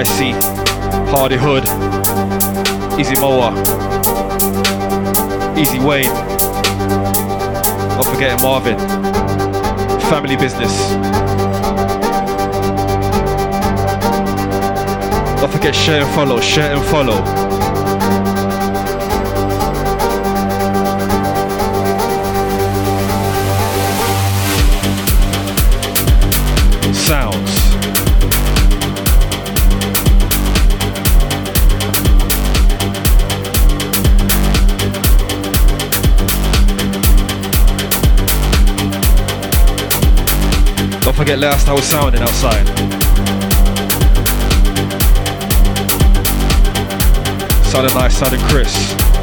IC, Hardy Hood, Easy Moa, Easy Wayne. Not forgetting Marvin. Family business. Don't forget share and follow, share and follow. Forget last I was sounding outside. Sounding nice, sounding crisp.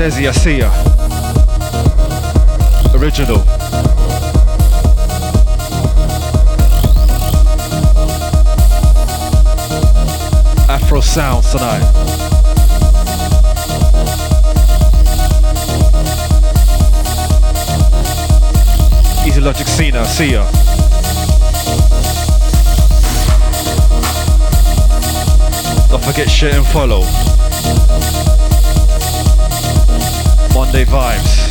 Desi, I see ya. Original. Afro sounds tonight. Easy Logic Cena, see ya. Don't forget share and follow. Monday vibes.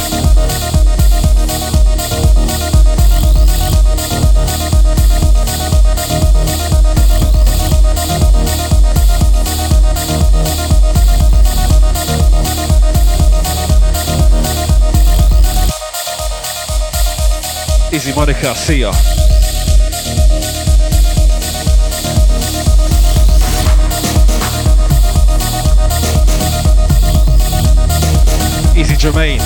Easy Monica, see ya. Jermaine.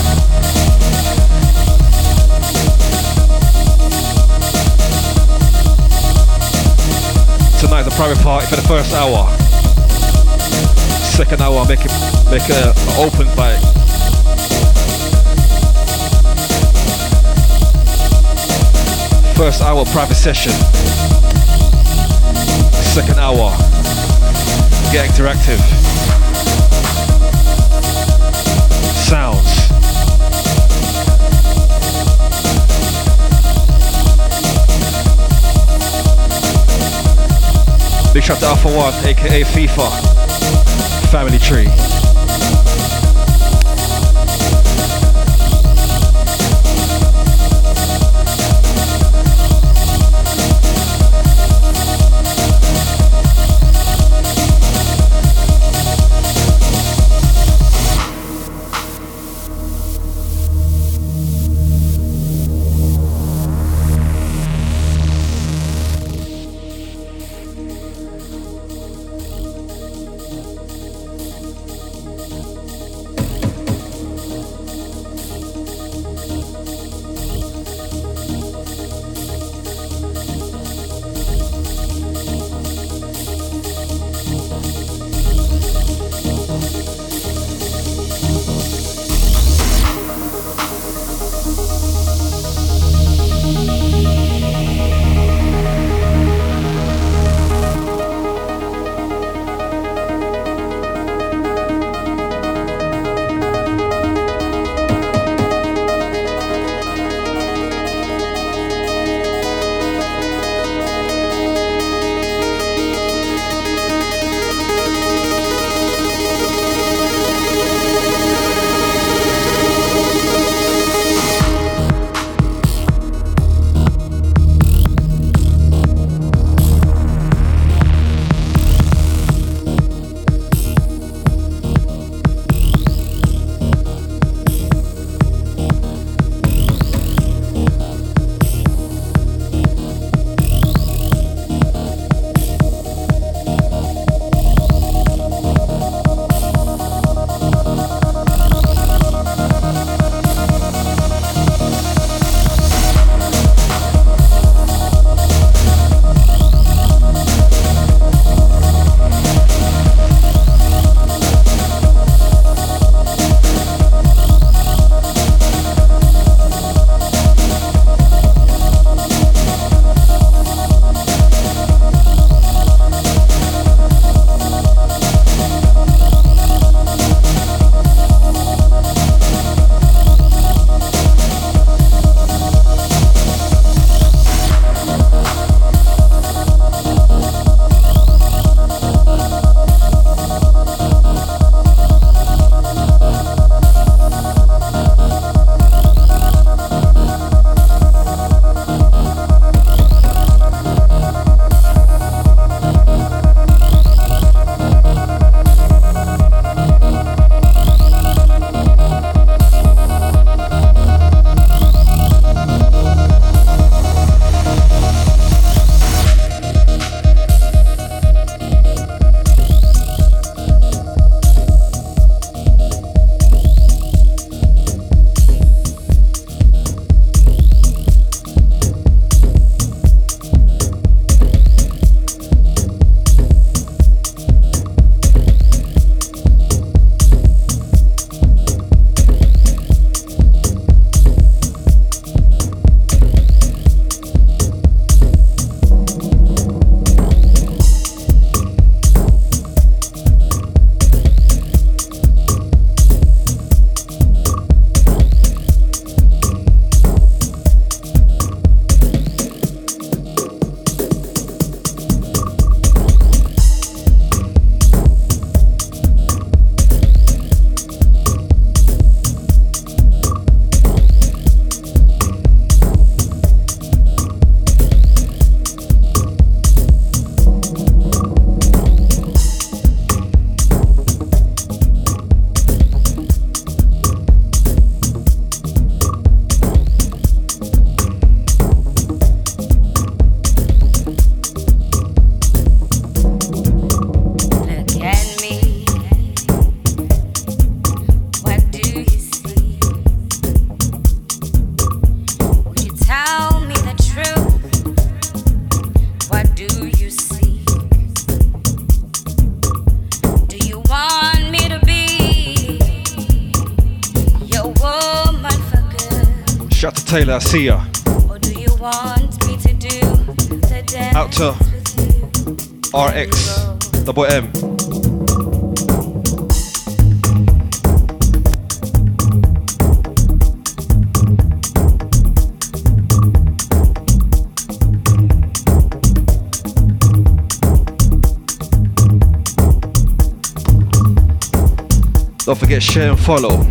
Tonight's a private party for the first hour. Second hour, make it make it open by first hour private session. Second hour, get interactive. Big shout to Alpha One, aka FIFA, Family Tree. To see ya. Out to RX, double M. Don't forget share and follow.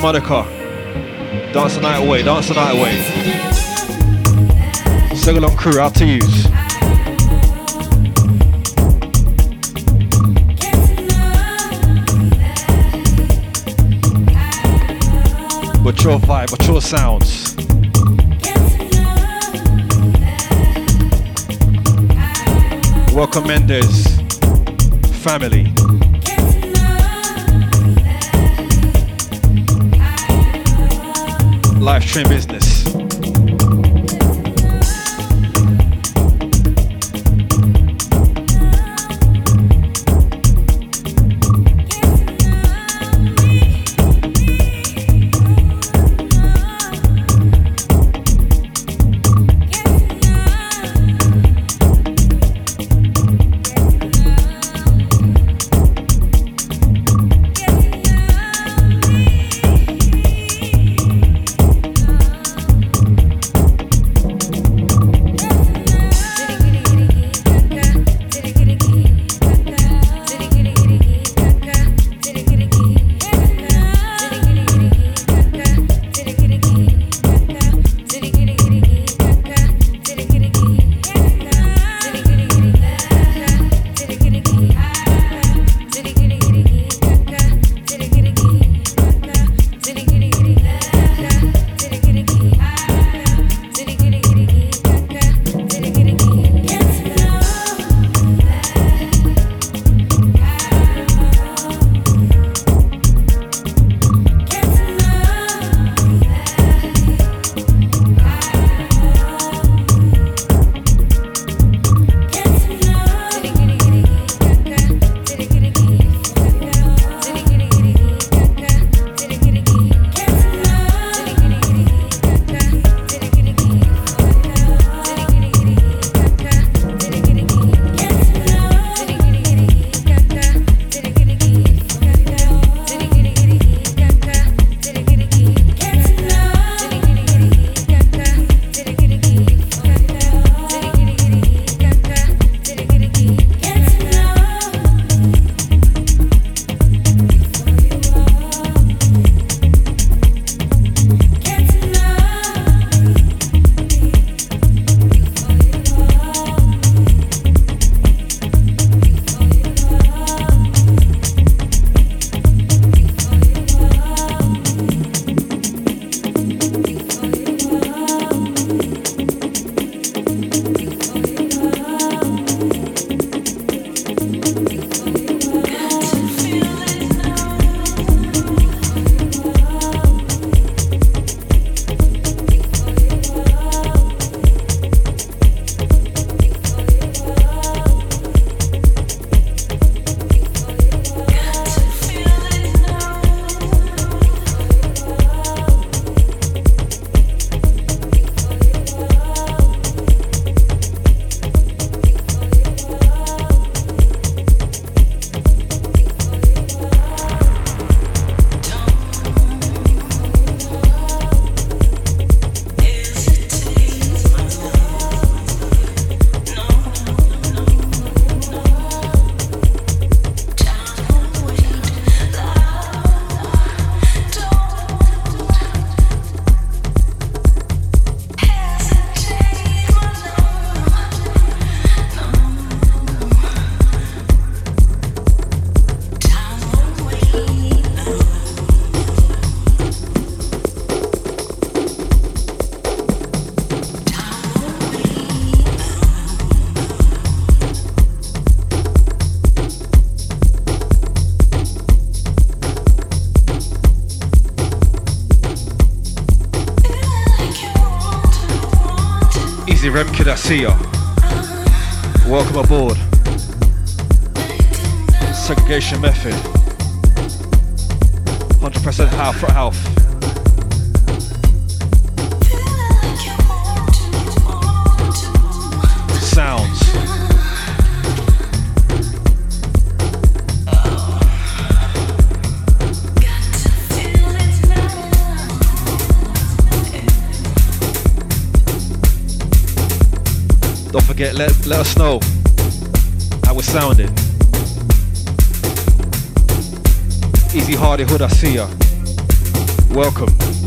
To Monica. Dance the night away, dance the night away. Sing along crew, out to use. Mature vibe, mature sounds. Welcome Mendes, family. Live stream business. See ya. Welcome aboard. Segregation method. 100% half for half. Forget, let, let us know how we're sounding. Easy Hardy Hood, I see ya. Welcome.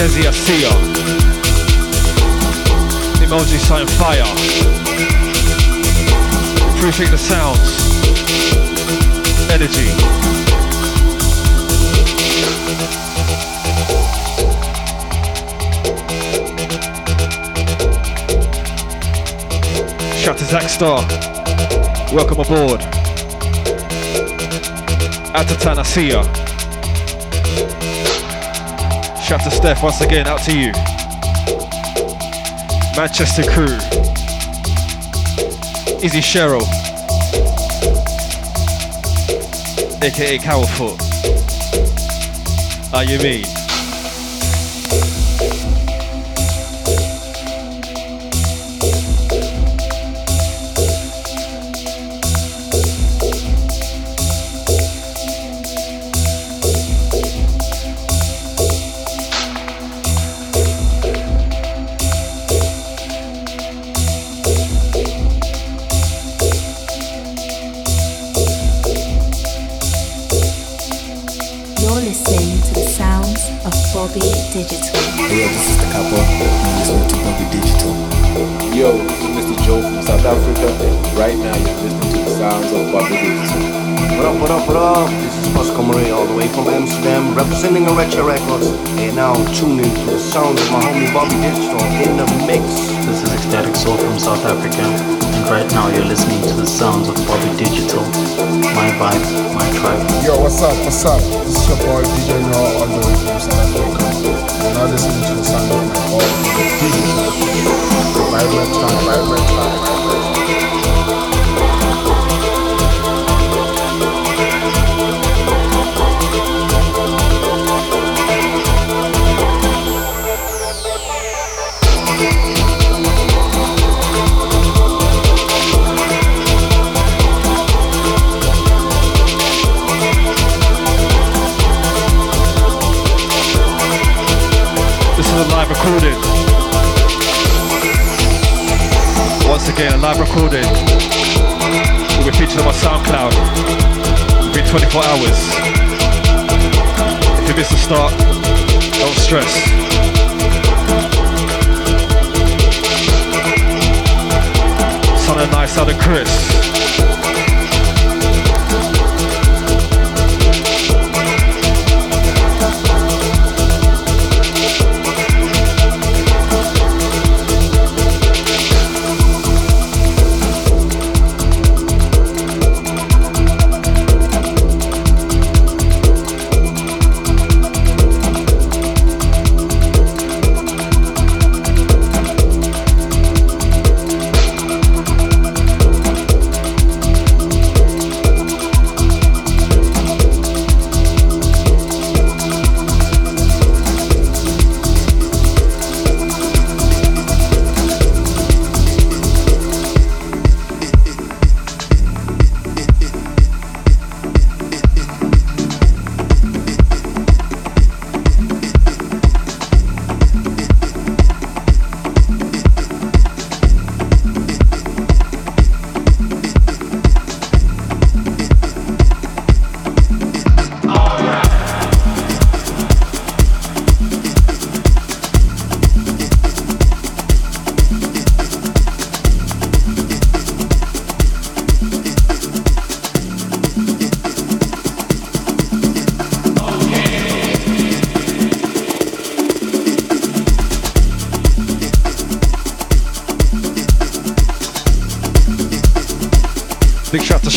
Desi, I see ya. Emoji sign fire. Proofing the sounds. Energy. Shout to Zach Star. Welcome aboard. Atatan, I see ya. Shout to Steph once again, out to you. Manchester crew. Izzy Cheryl. AKA Cowfoot. How you mean? tune in to the sound of my homie Bobby Digital in the mix. This is Ecstatic Soul from South Africa, and right now you're listening to the sounds of Bobby Digital, my vibe, my tribe. Yo, what's up, what's up? This is your boy DJ Raw all the way from South Africa. You're now listening to the sound of my boy, Digital. Vibrant time, vibrant time, time. again, a live recording. Will be featured on my SoundCloud within 24 hours. If you miss the start, don't stress. Son of Nice, son of Chris.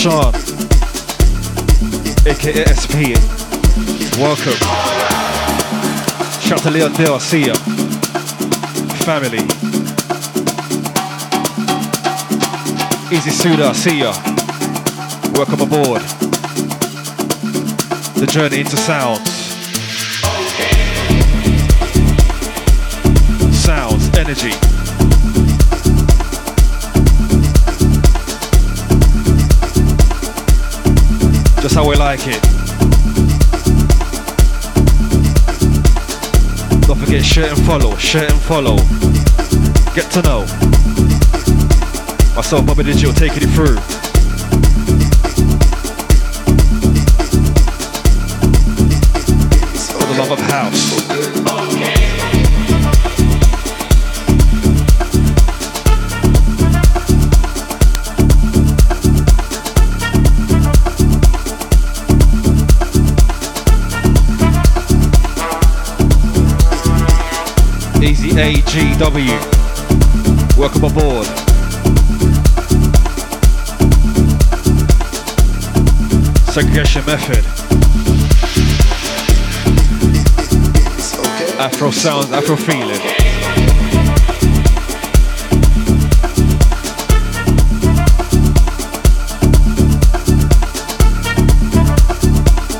Sean, aka SP. Welcome. Shout to Leon Dill, see ya. Family. Easy Suda, see ya. Welcome aboard. The journey into sounds. Sounds, energy. That's how we like it. Don't forget, share and follow, share and follow. Get to know. Myself, Bobby Digital, taking it through. AGW. Welcome aboard. Segregation method. Afro sounds, Afro feeling.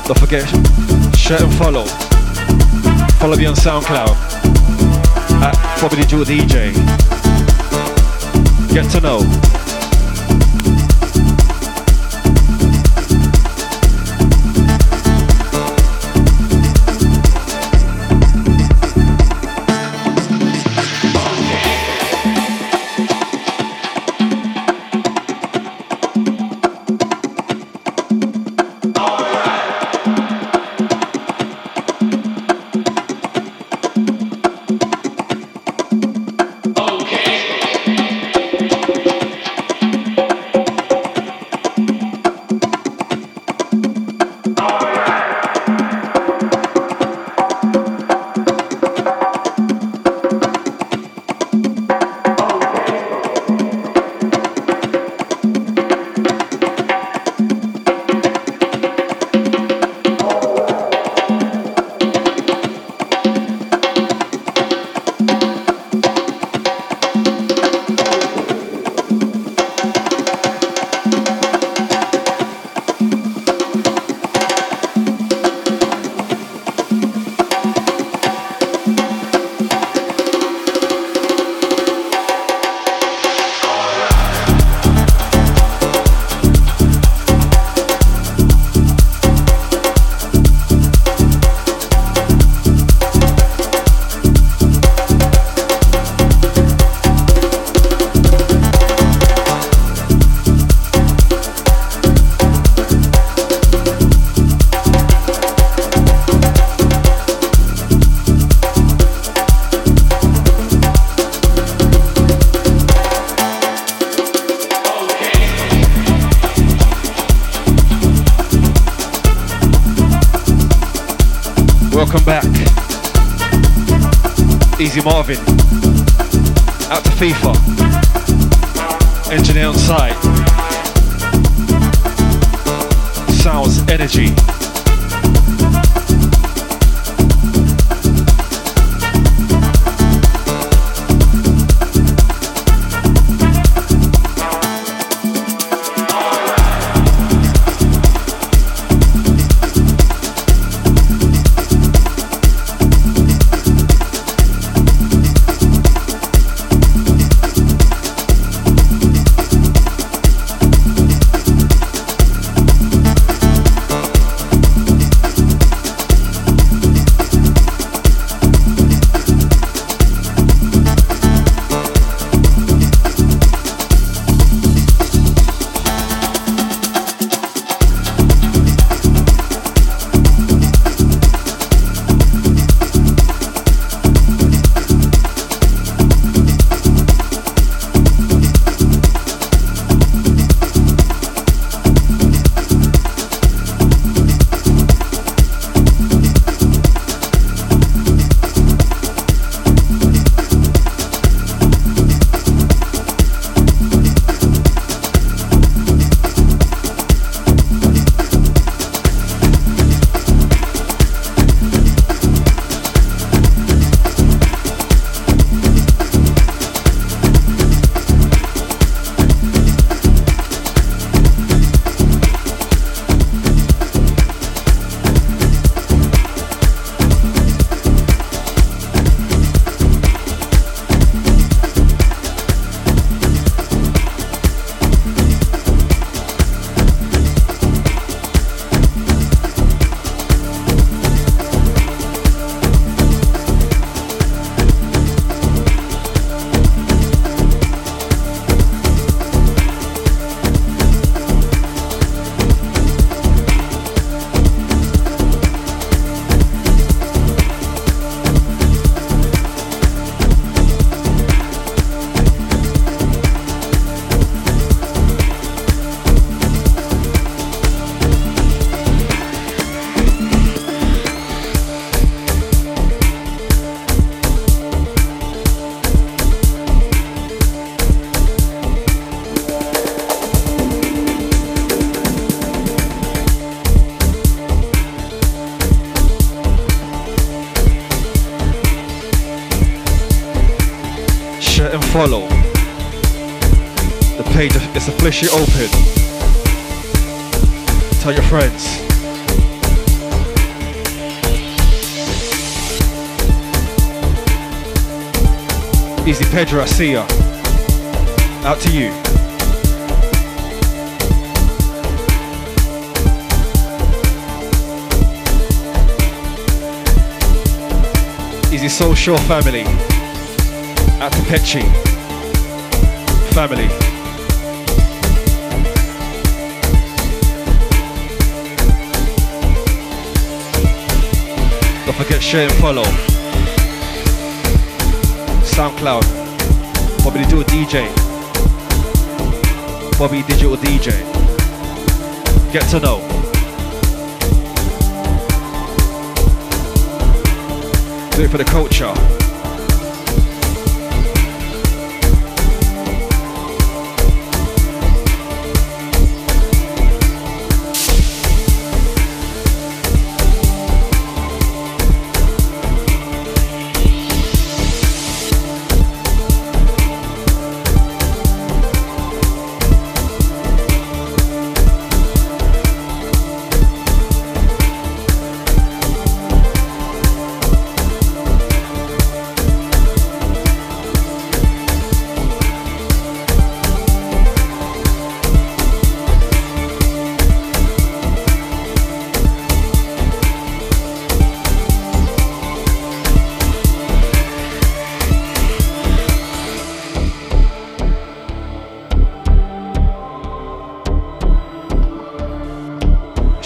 Don't forget, share and follow. Follow me on SoundCloud Bobby Jewel DJ. Get to know. Page is officially open. Tell your friends. Easy Pedro, I see ya. Out to you. Easy Soul Shore family. Out to Pechi. Family. Don't forget share and follow. SoundCloud. Bobby Digital DJ. Bobby Digital DJ. Get to know. Do it for the culture.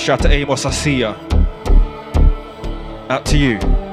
Shout to Amos, I see ya. Out to you.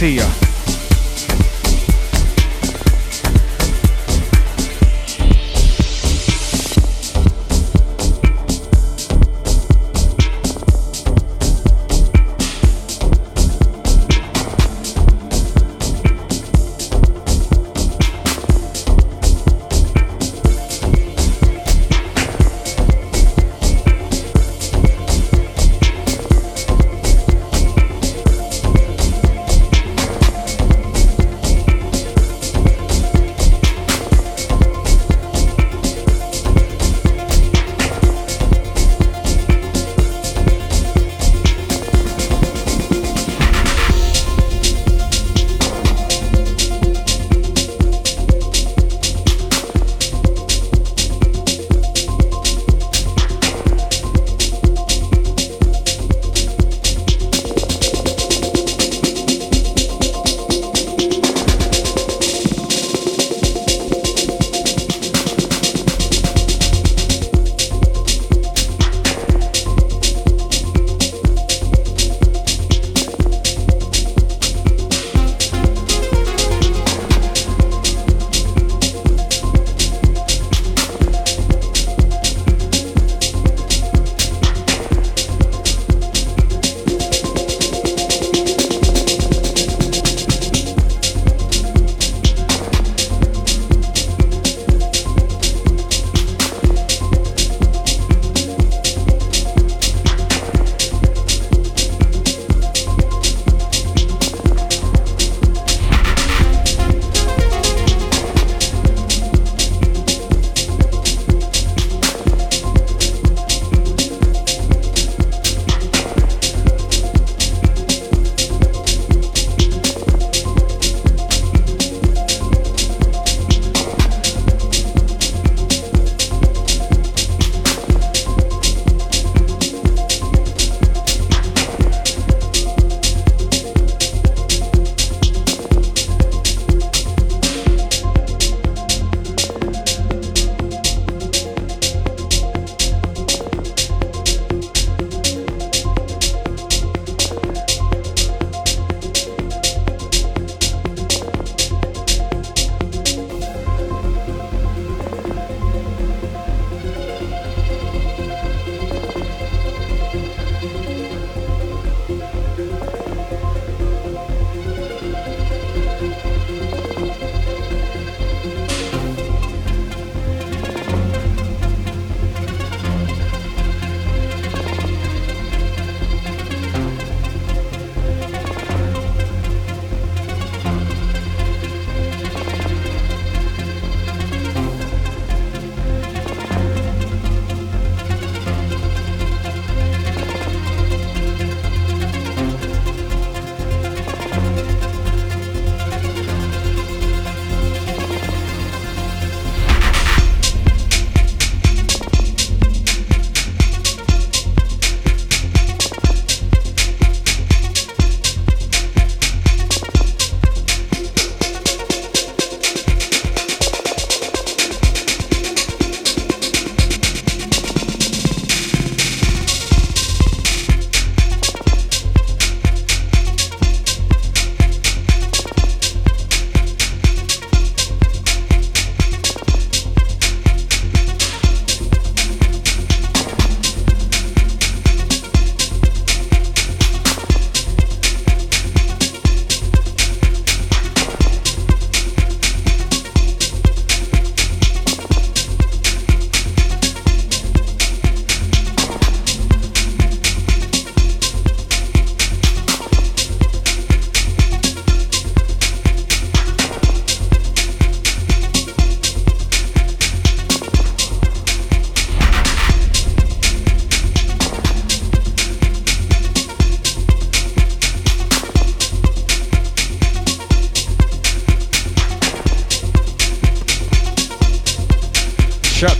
See ya.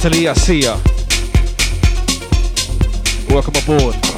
Natalie, ya. Welcome aboard.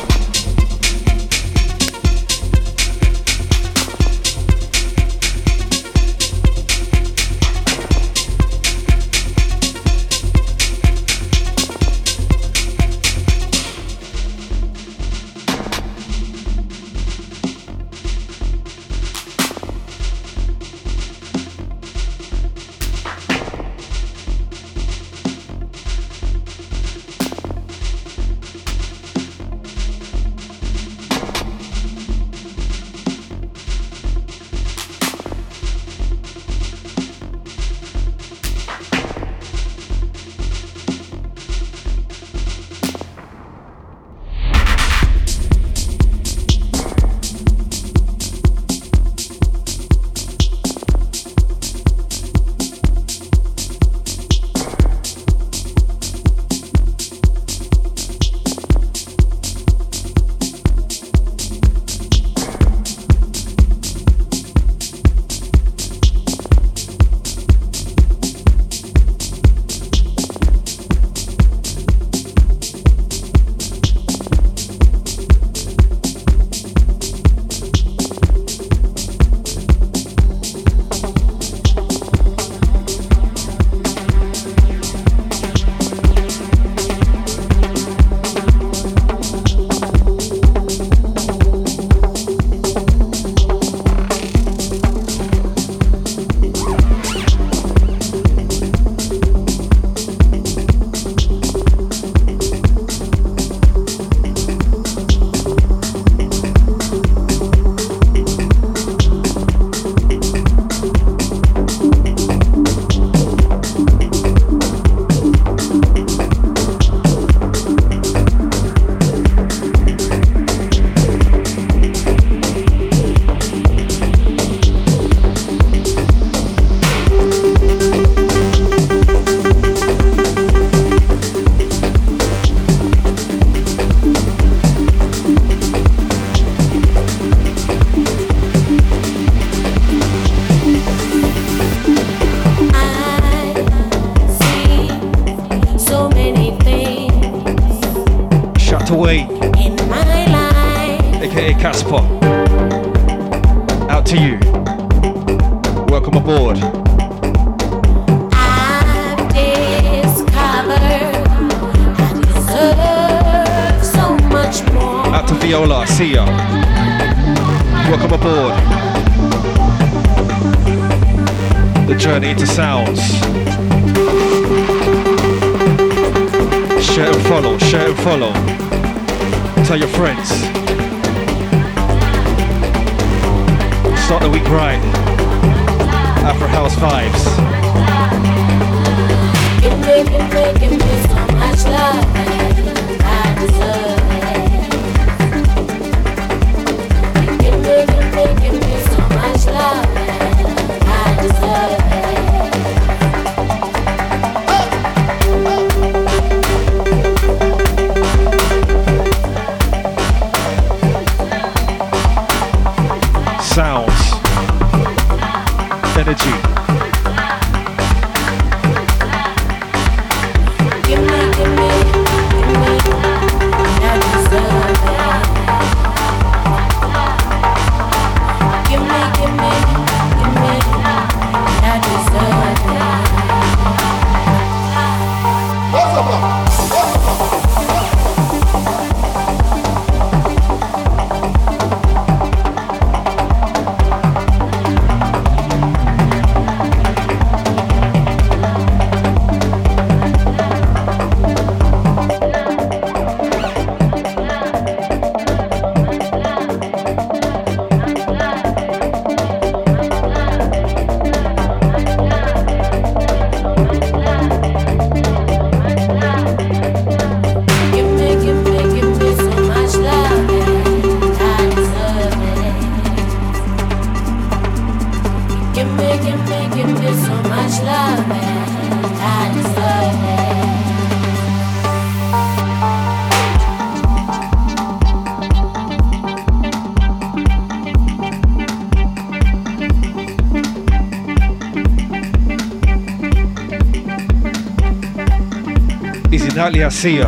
See ya.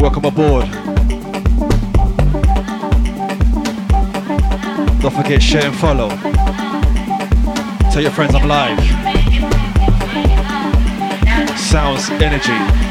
Welcome aboard. Don't forget, share and follow. Tell your friends I'm live. Sounds energy.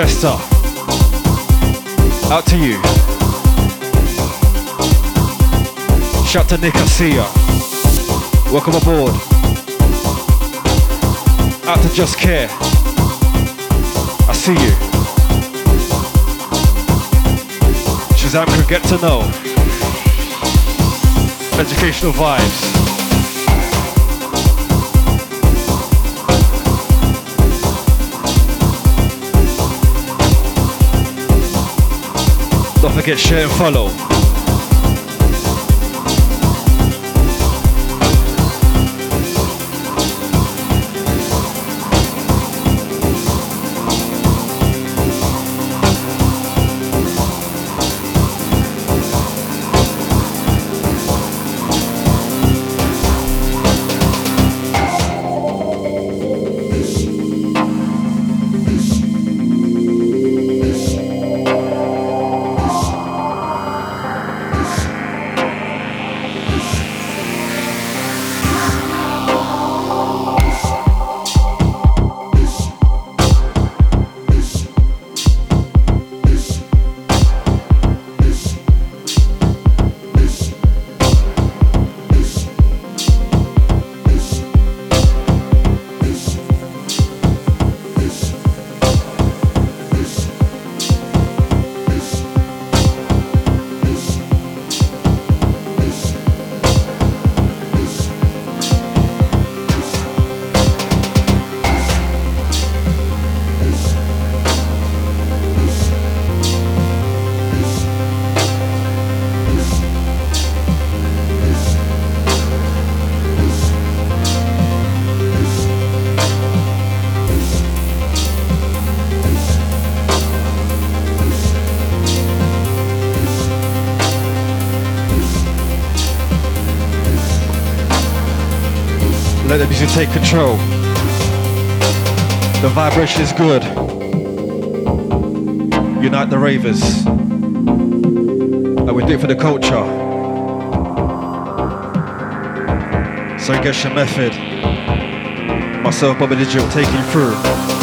Jester. Out to you. Shout to Nick, I. Welcome aboard. Out to Just Care. I see you. Shazam crew, get to know. Educational vibes. Forget share and follow. Take control. The vibration is good. Unite the ravers. And we do it for the culture. So get your method. Myself, Bobby Digital, taking you through.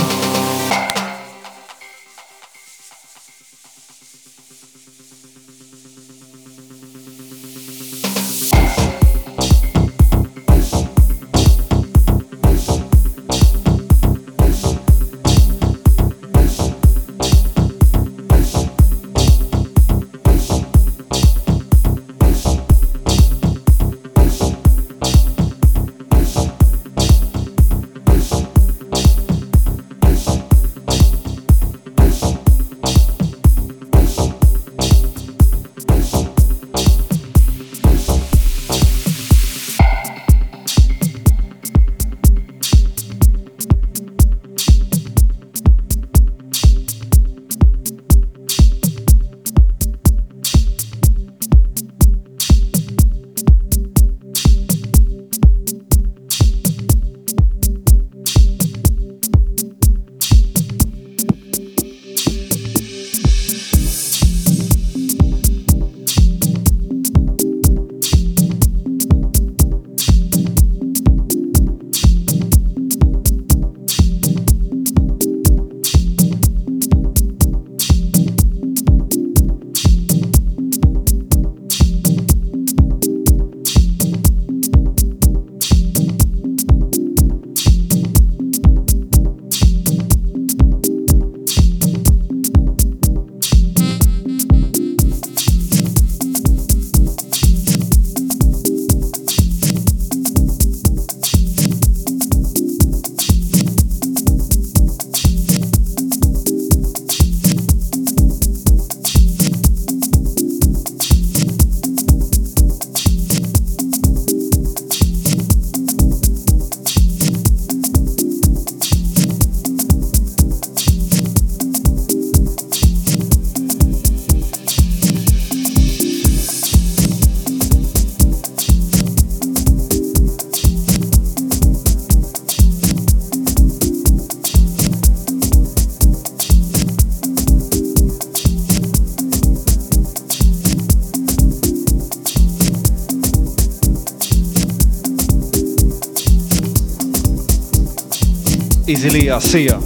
Easily, I see ya.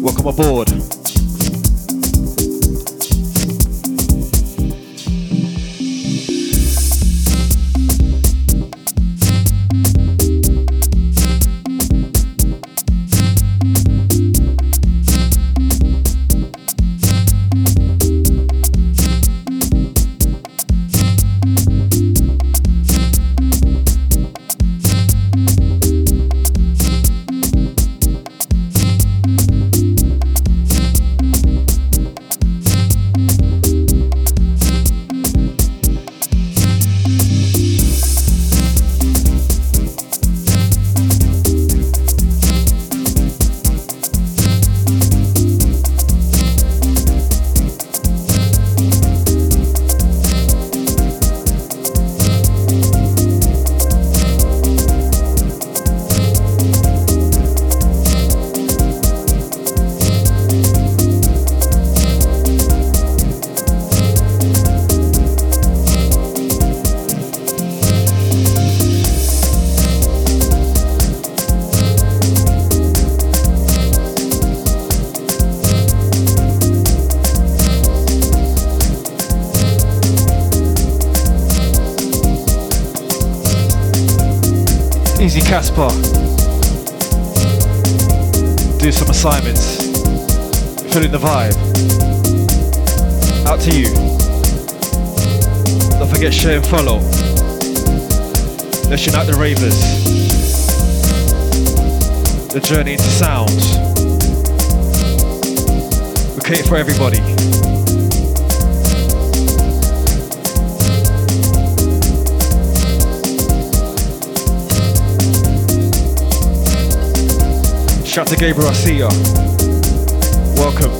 Welcome aboard. Gabriel, I see ya. Welcome.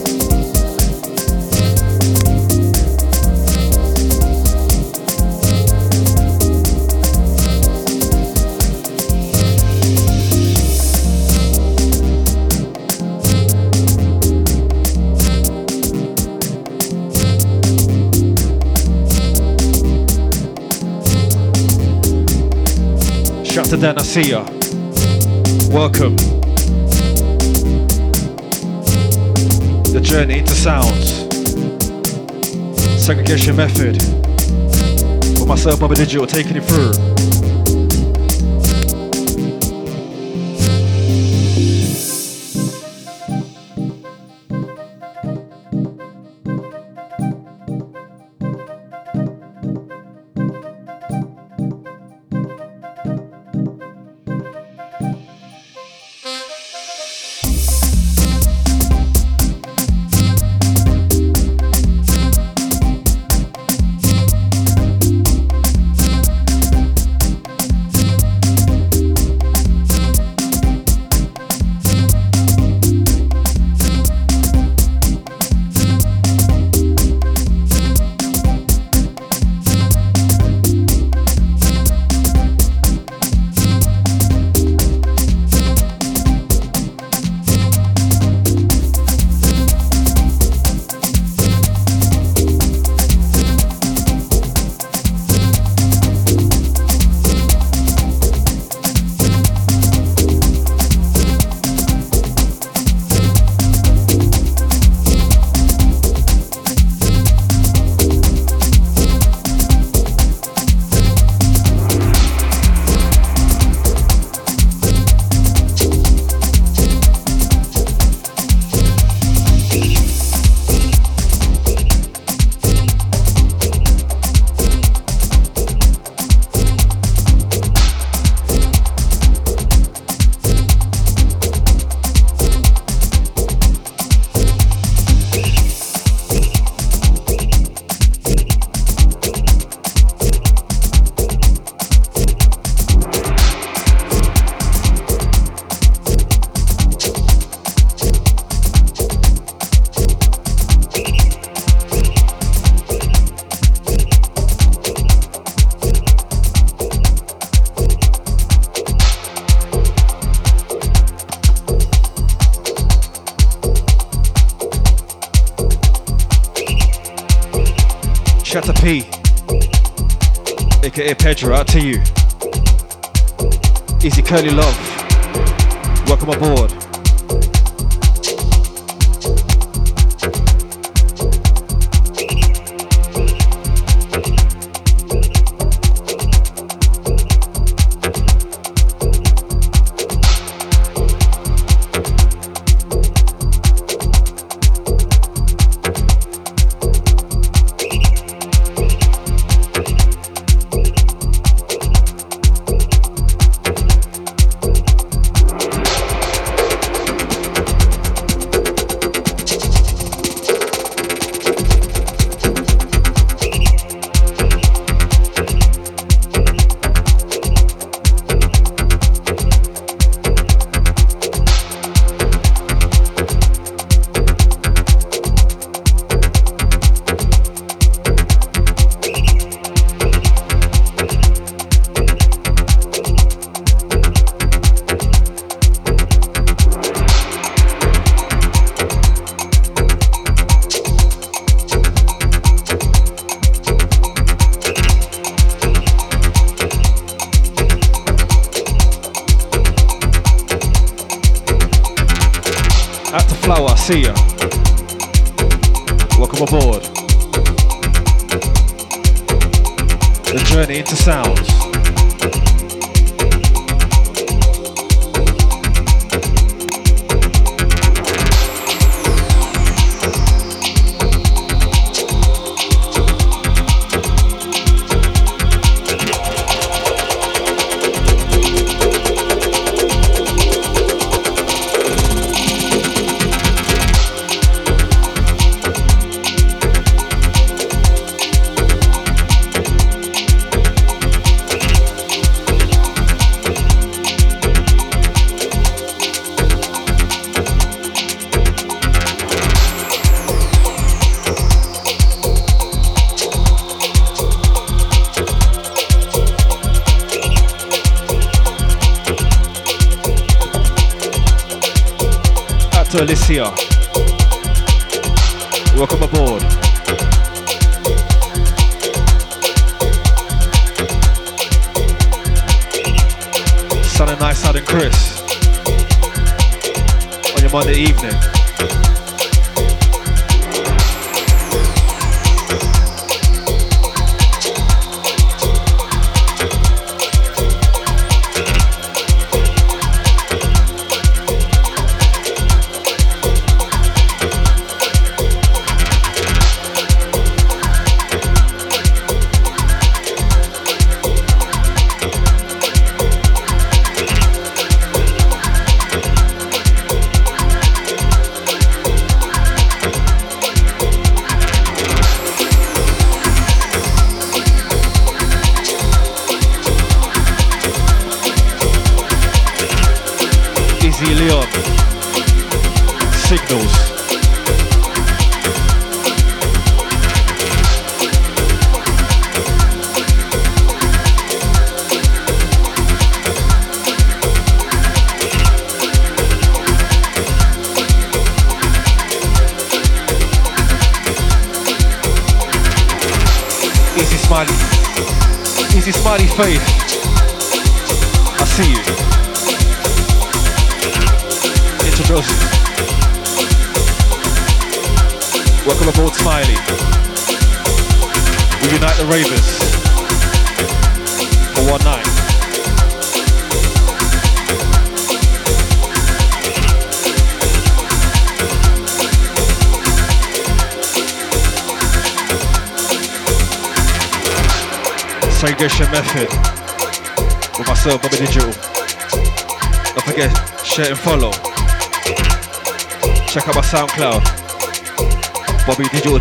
Shout to Dan, I see ya. Welcome. the journey into sounds. Segregation method. With myself, Bobby Digital, taking it through.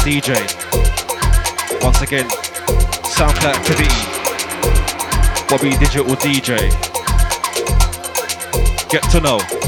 DJ. Once again, SoundCloud activity. Bobby Digital DJ. Get to know.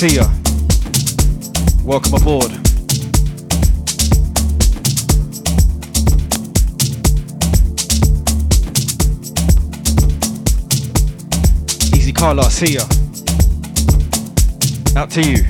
See ya. Welcome aboard. Easy Carla, see ya. Out to you.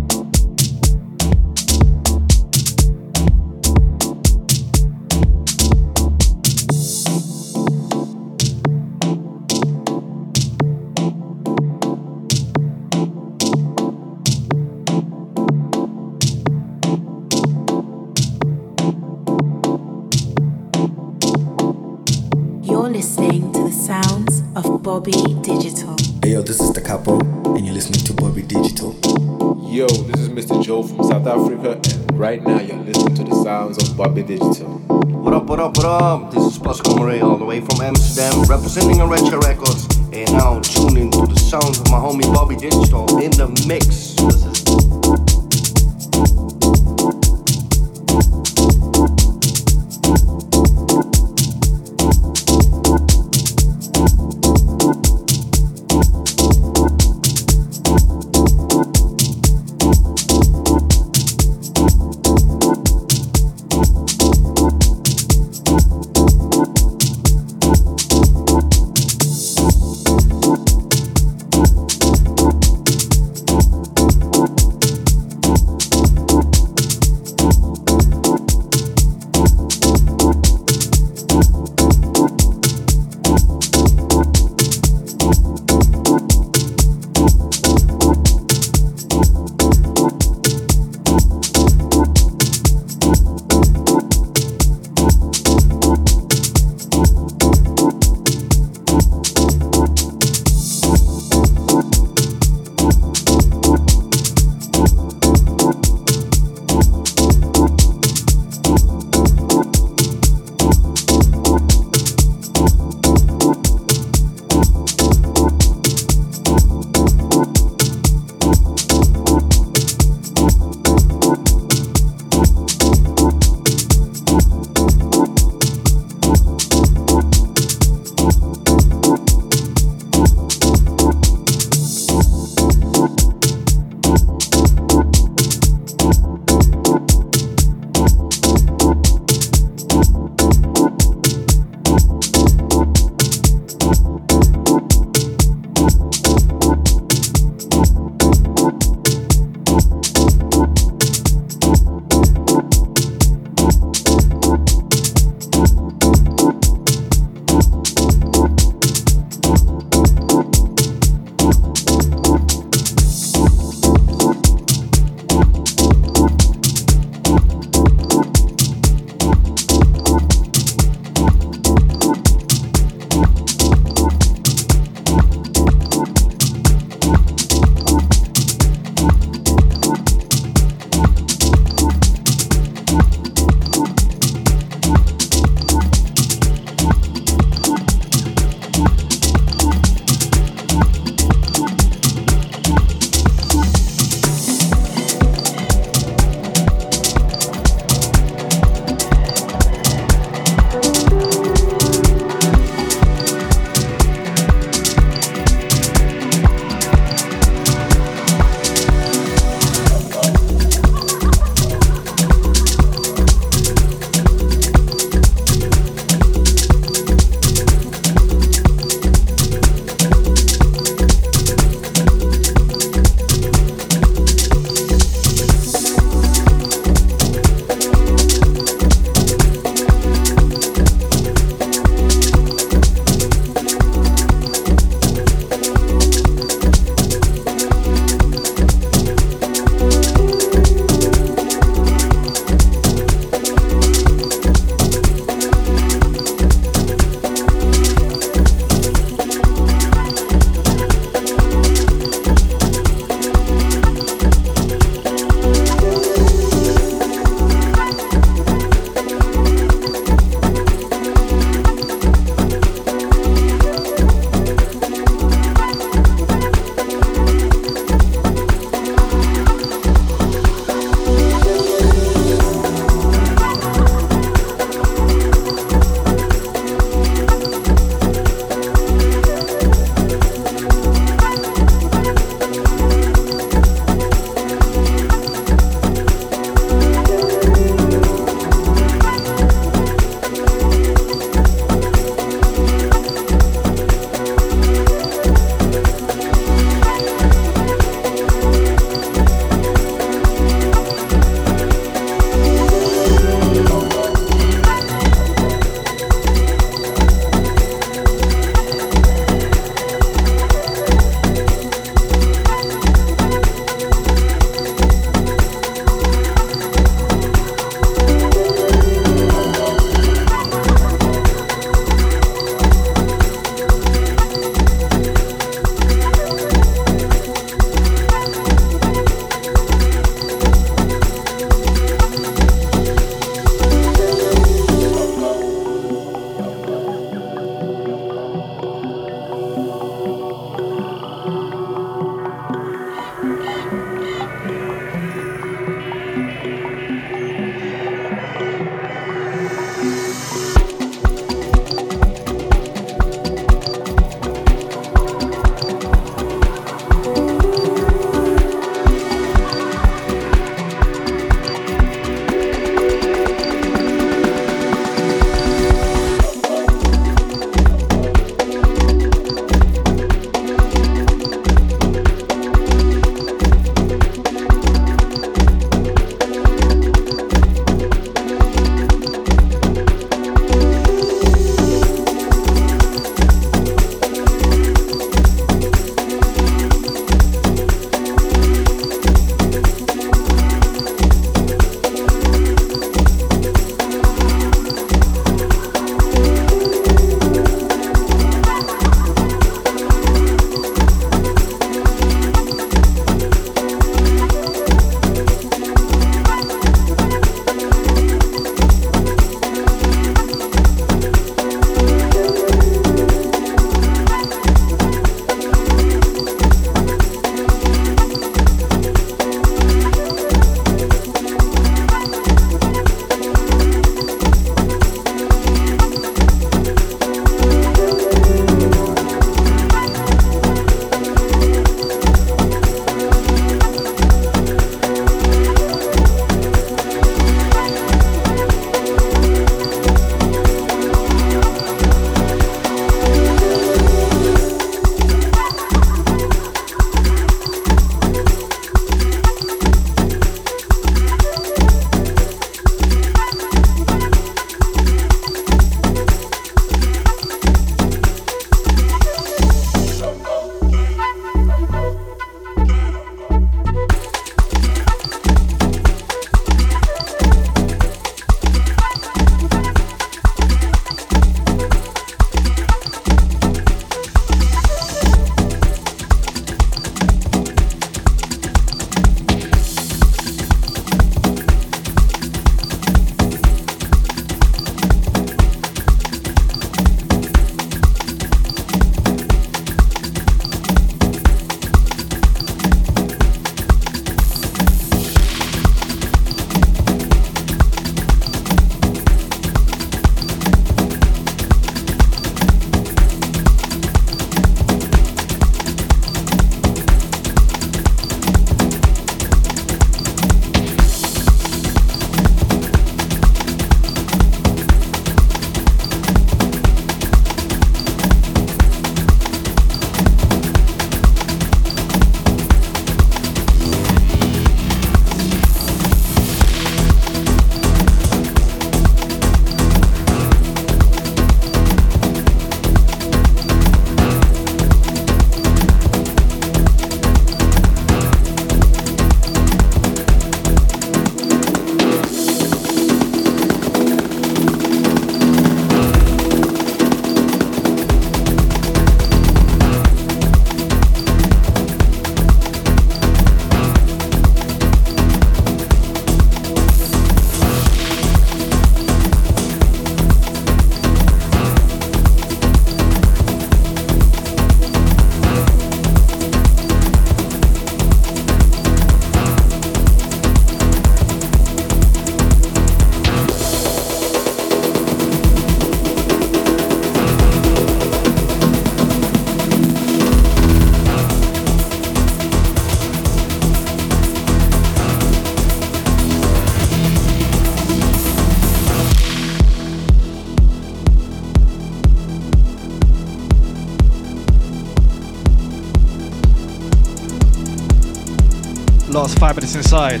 Last five minutes inside.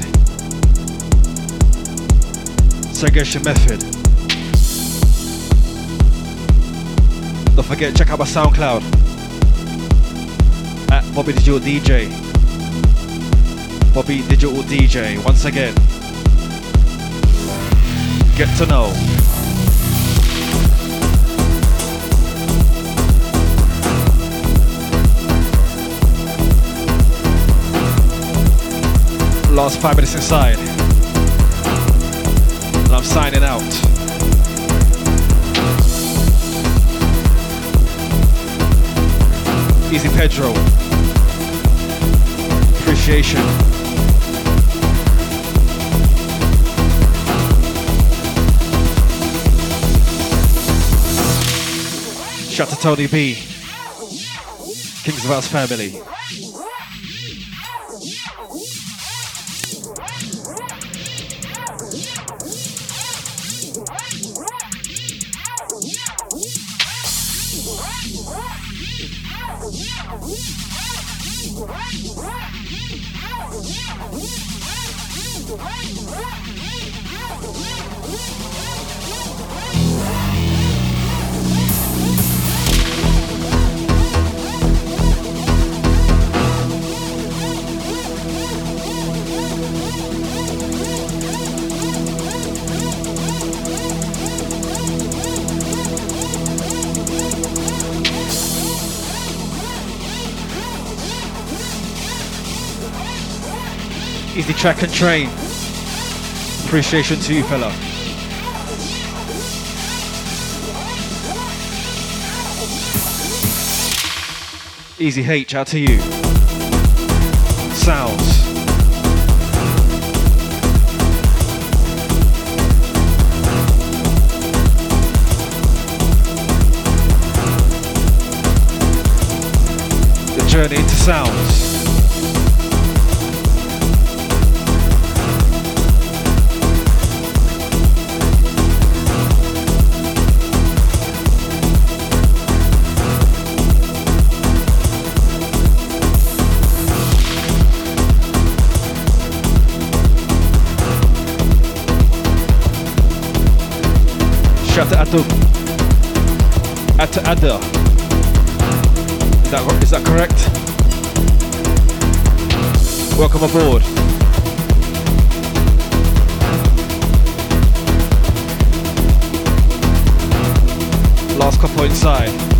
Segregation method. Don't forget, check out my SoundCloud at Bobby Digital DJ. Bobby Digital DJ. Once again, get to know. Last five minutes inside. And I'm signing out. Easy Pedro. Appreciation. Shout to Tony B. Kings of House family. Track and train. Appreciation to you, fella. Easy H, out to you. Sounds. The journey into sounds. Shout to Atu. Atu Ada. Is that, is that correct? Welcome aboard. Last couple inside.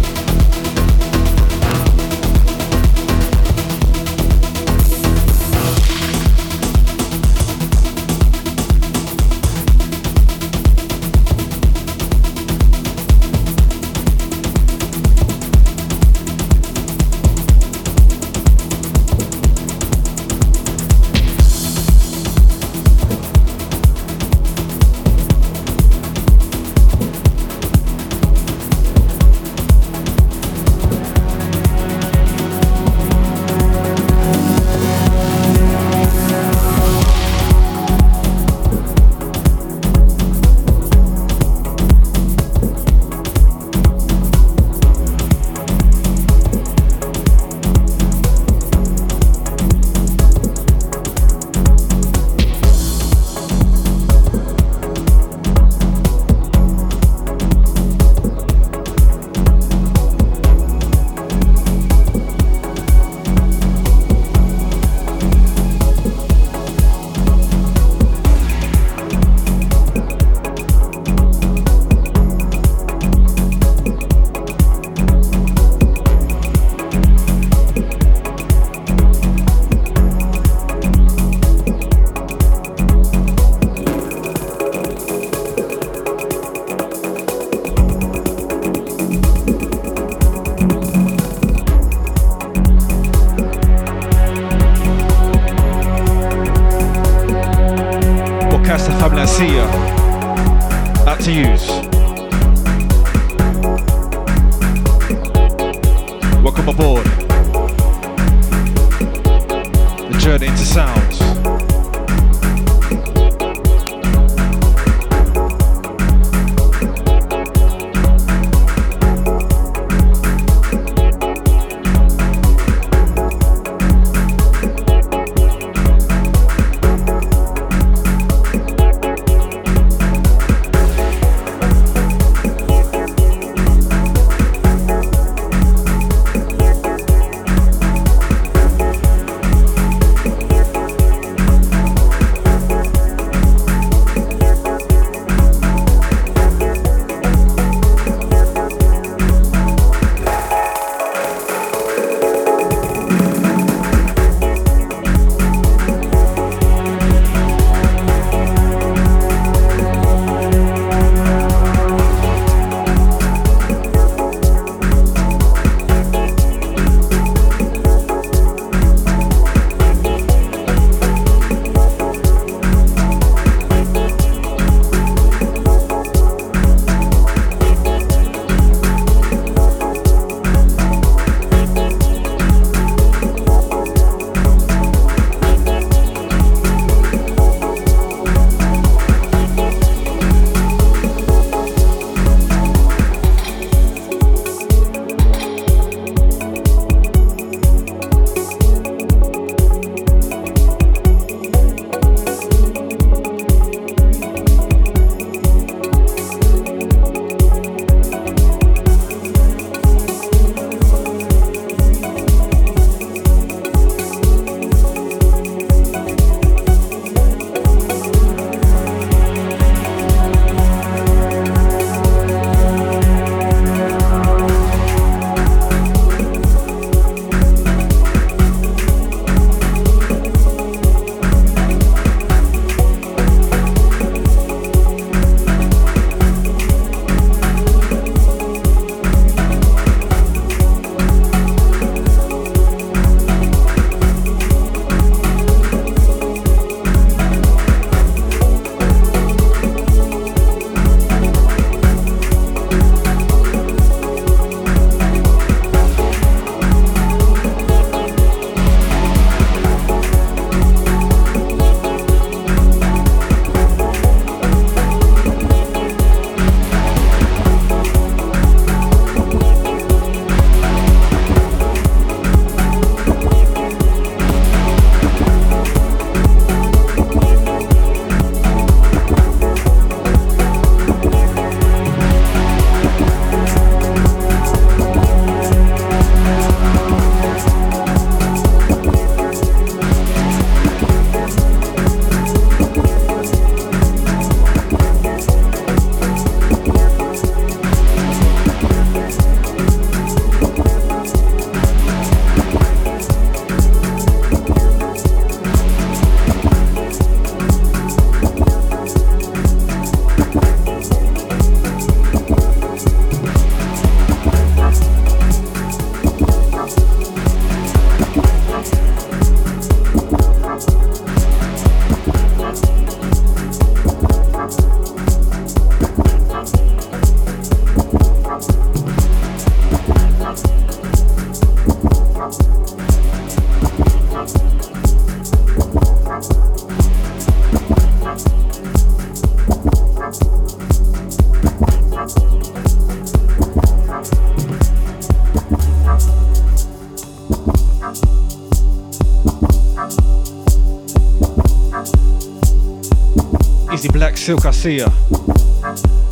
Silk Garcia,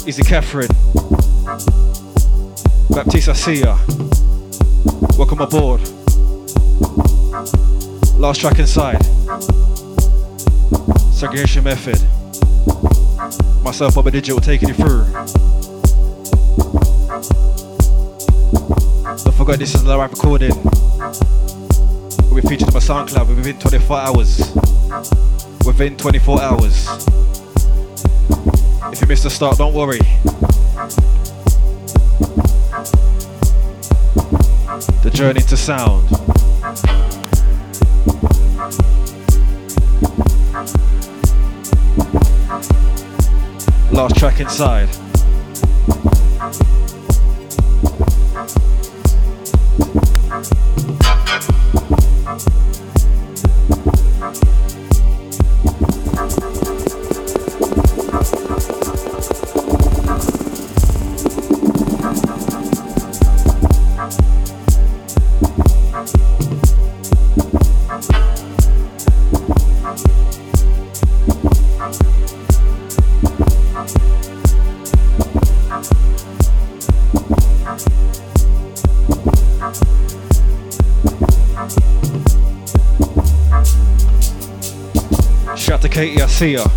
Easy Catherine, Baptiste Garcia. Welcome aboard. Last track inside. Segregation Method. Myself, Bobby Digital, taking you through. Don't forget, this is live recording. We'll be featured on my SoundCloud within 24 hours. Within 24 hours. If you missed the start, don't worry. The journey to sound. Last track inside. see Garcia.